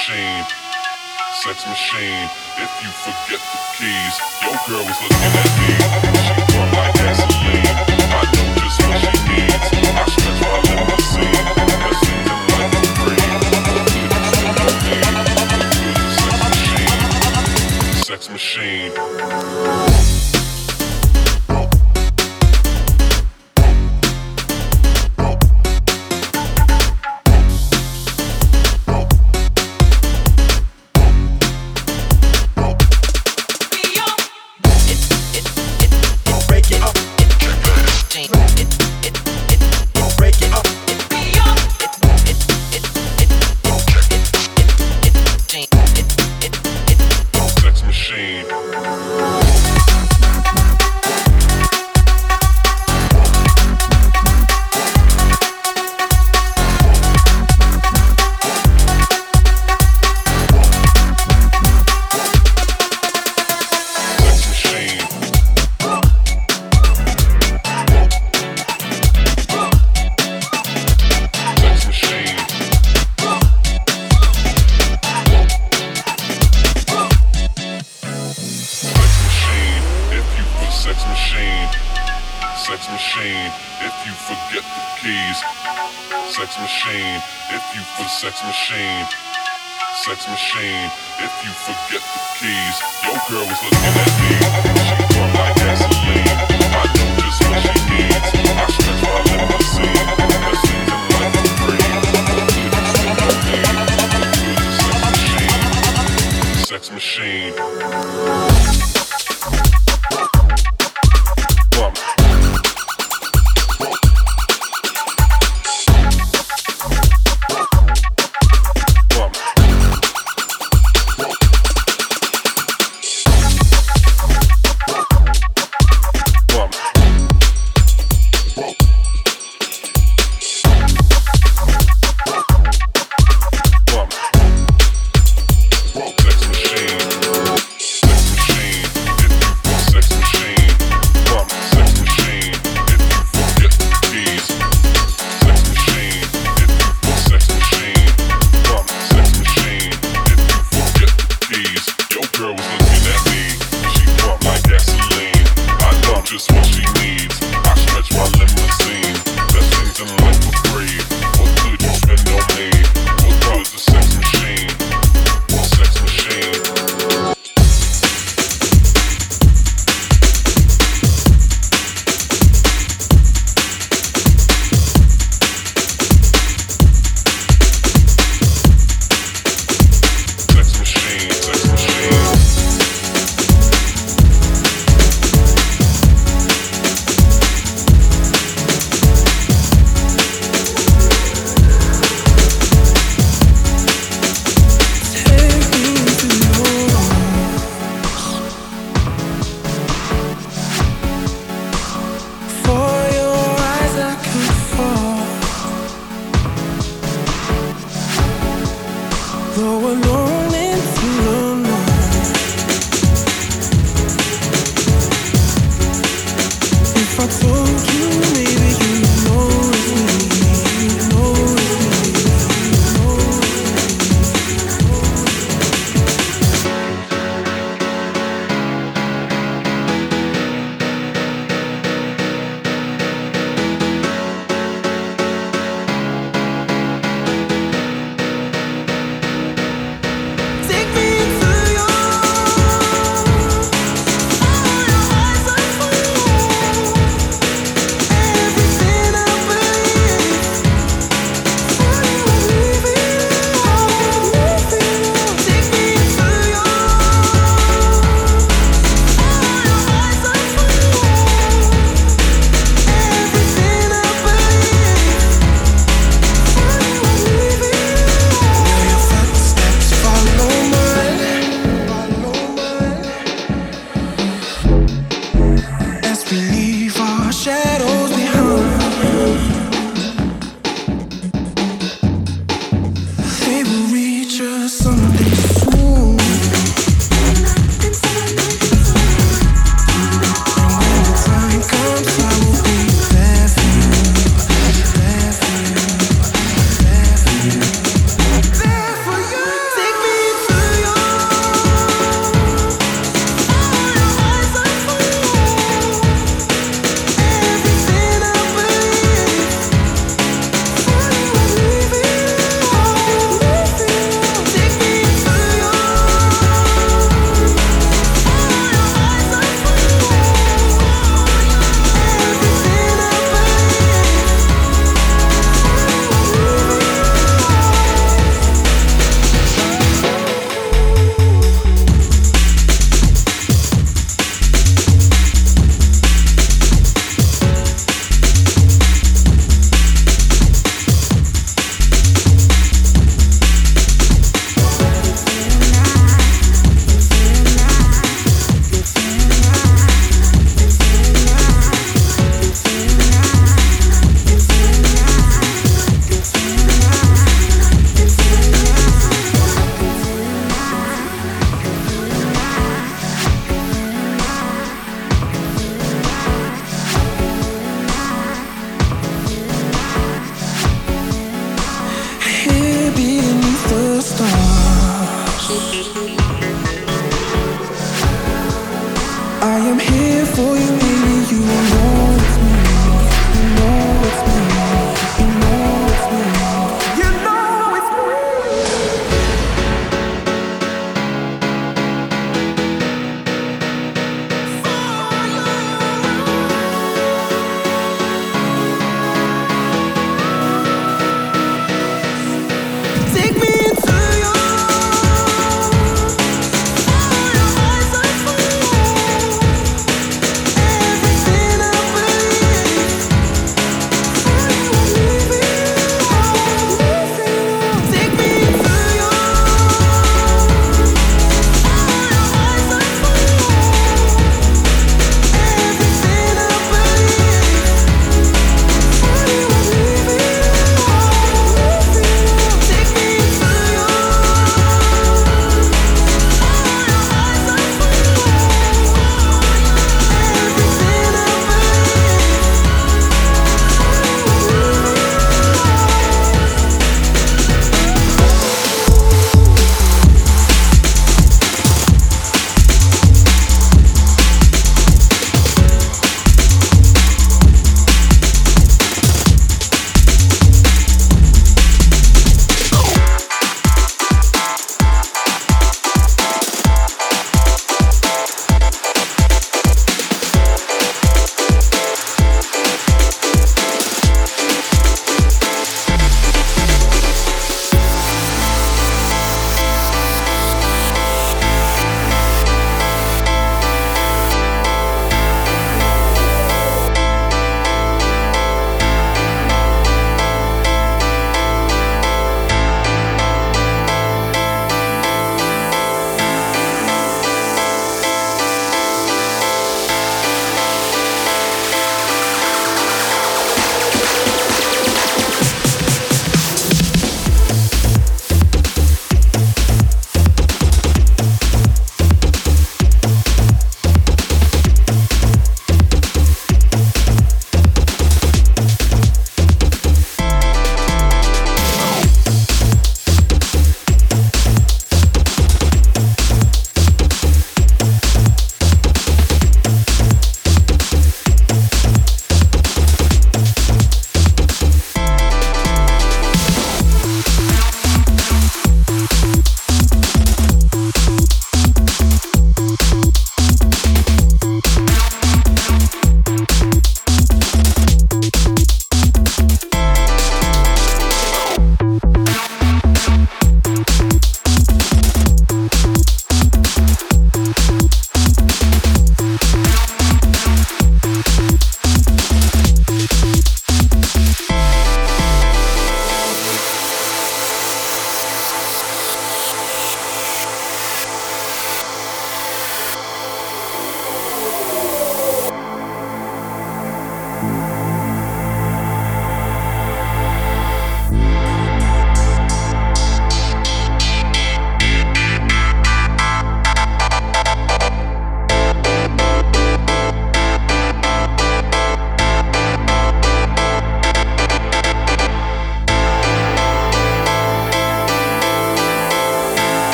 machine, sex machine. If you forget the keys, your girl was looking at me. She burn like gasoline. I know just what she needs. I stretch my limousine. Blessings and light to breathe. Sex machine. Sex machine.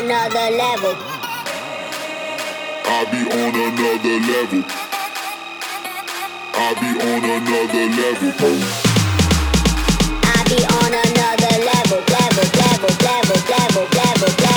another level. I be on another level. I be on another level. I be on another level, level, level, level, level, level, level.